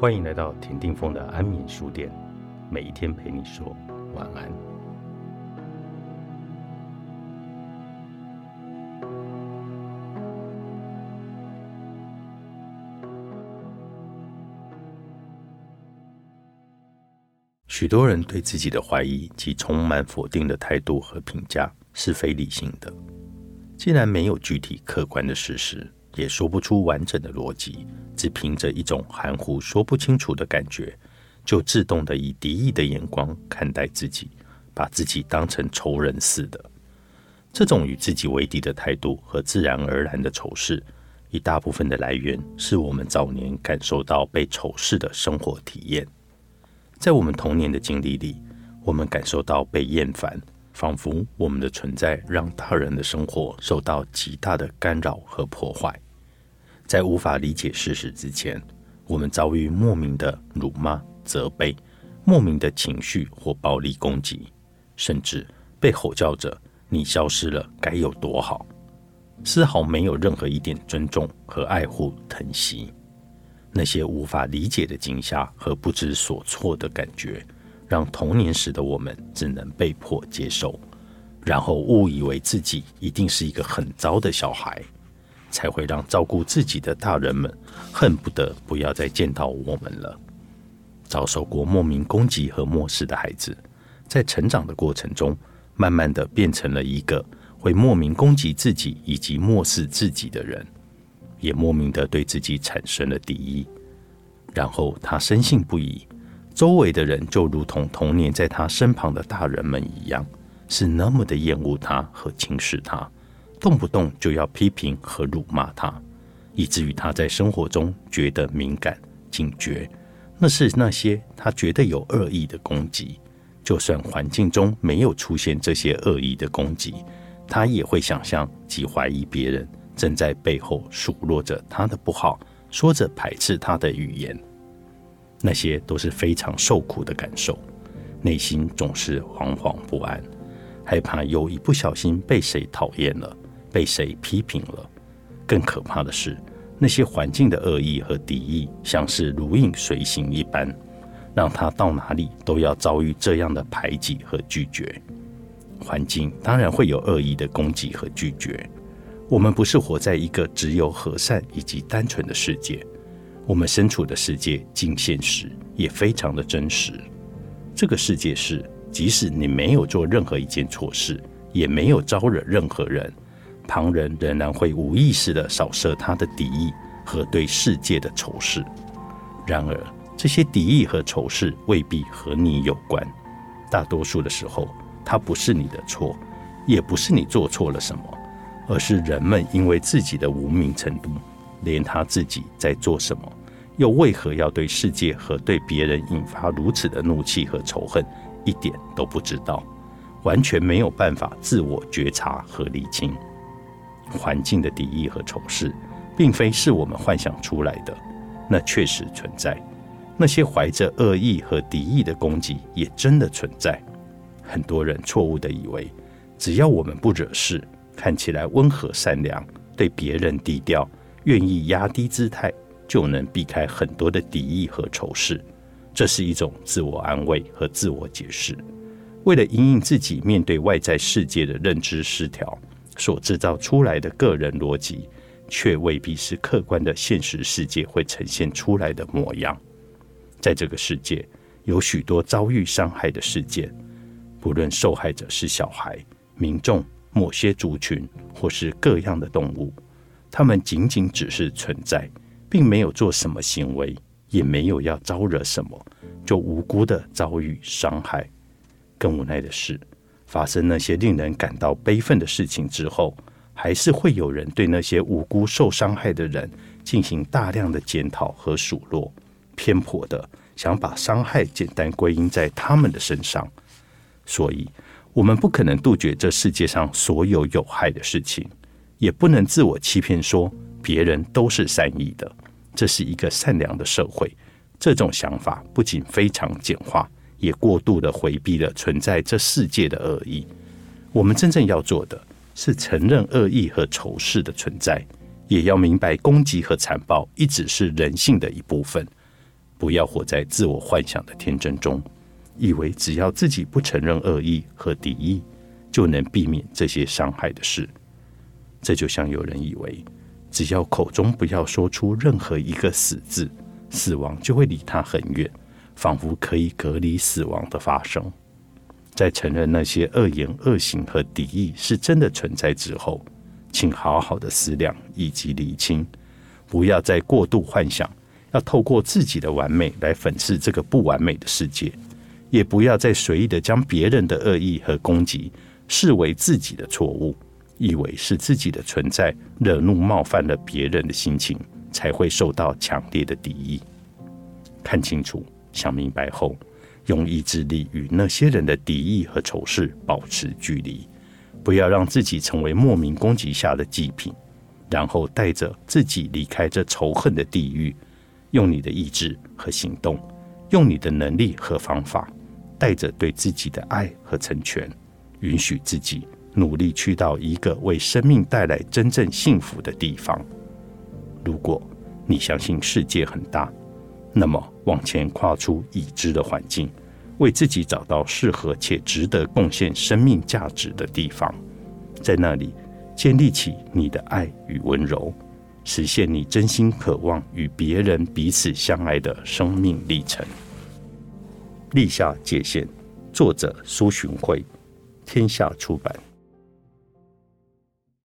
欢迎来到田定峰的安眠书店，每一天陪你说晚安。许多人对自己的怀疑及充满否定的态度和评价是非理性的。既然没有具体客观的事实，也说不出完整的逻辑，只凭着一种含糊说不清楚的感觉，就自动的以敌意的眼光看待自己，把自己当成仇人似的。这种与自己为敌的态度和自然而然的仇视，一大部分的来源是我们早年感受到被仇视的生活体验。在我们童年的经历里，我们感受到被厌烦。仿佛我们的存在让大人的生活受到极大的干扰和破坏。在无法理解事实之前，我们遭遇莫名的辱骂、责备，莫名的情绪或暴力攻击，甚至被吼叫着“你消失了，该有多好”，丝毫没有任何一点尊重和爱护疼惜。那些无法理解的惊吓和不知所措的感觉。让童年时的我们只能被迫接受，然后误以为自己一定是一个很糟的小孩，才会让照顾自己的大人们恨不得不要再见到我们了。遭受过莫名攻击和漠视的孩子，在成长的过程中，慢慢的变成了一个会莫名攻击自己以及漠视自己的人，也莫名的对自己产生了敌意，然后他深信不疑。周围的人就如同童年在他身旁的大人们一样，是那么的厌恶他和轻视他，动不动就要批评和辱骂他，以至于他在生活中觉得敏感、警觉。那是那些他觉得有恶意的攻击，就算环境中没有出现这些恶意的攻击，他也会想象及怀疑别人正在背后数落着他的不好，说着排斥他的语言。那些都是非常受苦的感受，内心总是惶惶不安，害怕又一不小心被谁讨厌了，被谁批评了。更可怕的是，那些环境的恶意和敌意，像是如影随形一般，让他到哪里都要遭遇这样的排挤和拒绝。环境当然会有恶意的攻击和拒绝。我们不是活在一个只有和善以及单纯的世界。我们身处的世界，近现实也非常的真实。这个世界是，即使你没有做任何一件错事，也没有招惹任何人，旁人仍然会无意识的扫射他的敌意和对世界的仇视。然而，这些敌意和仇视未必和你有关。大多数的时候，它不是你的错，也不是你做错了什么，而是人们因为自己的无名程度，连他自己在做什么。又为何要对世界和对别人引发如此的怒气和仇恨？一点都不知道，完全没有办法自我觉察和理清。环境的敌意和仇视，并非是我们幻想出来的，那确实存在。那些怀着恶意和敌意的攻击，也真的存在。很多人错误的以为，只要我们不惹事，看起来温和善良，对别人低调，愿意压低姿态。就能避开很多的敌意和仇视，这是一种自我安慰和自我解释。为了因应自己面对外在世界的认知失调所制造出来的个人逻辑，却未必是客观的现实世界会呈现出来的模样。在这个世界，有许多遭遇伤害的事件，不论受害者是小孩、民众、某些族群，或是各样的动物，他们仅仅只是存在。并没有做什么行为，也没有要招惹什么，就无辜的遭遇伤害。更无奈的是，发生那些令人感到悲愤的事情之后，还是会有人对那些无辜受伤害的人进行大量的检讨和数落，偏颇的想把伤害简单归因在他们的身上。所以，我们不可能杜绝这世界上所有有害的事情，也不能自我欺骗说。别人都是善意的，这是一个善良的社会。这种想法不仅非常简化，也过度的回避了存在这世界的恶意。我们真正要做的是承认恶意和仇视的存在，也要明白攻击和残暴一直是人性的一部分。不要活在自我幻想的天真中，以为只要自己不承认恶意和敌意，就能避免这些伤害的事。这就像有人以为，只要口中不要说出任何一个死字，死亡就会离他很远，仿佛可以隔离死亡的发生。在承认那些恶言恶行和敌意是真的存在之后，请好好的思量以及理清，不要再过度幻想，要透过自己的完美来粉饰这个不完美的世界，也不要再随意的将别人的恶意和攻击视为自己的错误，以为是自己的存在惹怒冒犯了别人的心情，才会受到强烈的敌意。看清楚，想明白后。用意志力与那些人的敌意和仇视保持距离，不要让自己成为莫名攻击下的祭品，然后带着自己离开这仇恨的地狱。用你的意志和行动，用你的能力和方法，带着对自己的爱和成全，允许自己努力去到一个为生命带来真正幸福的地方。如果你相信世界很大。那么，往前跨出已知的环境，为自己找到适合且值得贡献生命价值的地方，在那里建立起你的爱与温柔，实现你真心渴望与别人彼此相爱的生命历程。立下界限，作者苏洵慧，天下出版。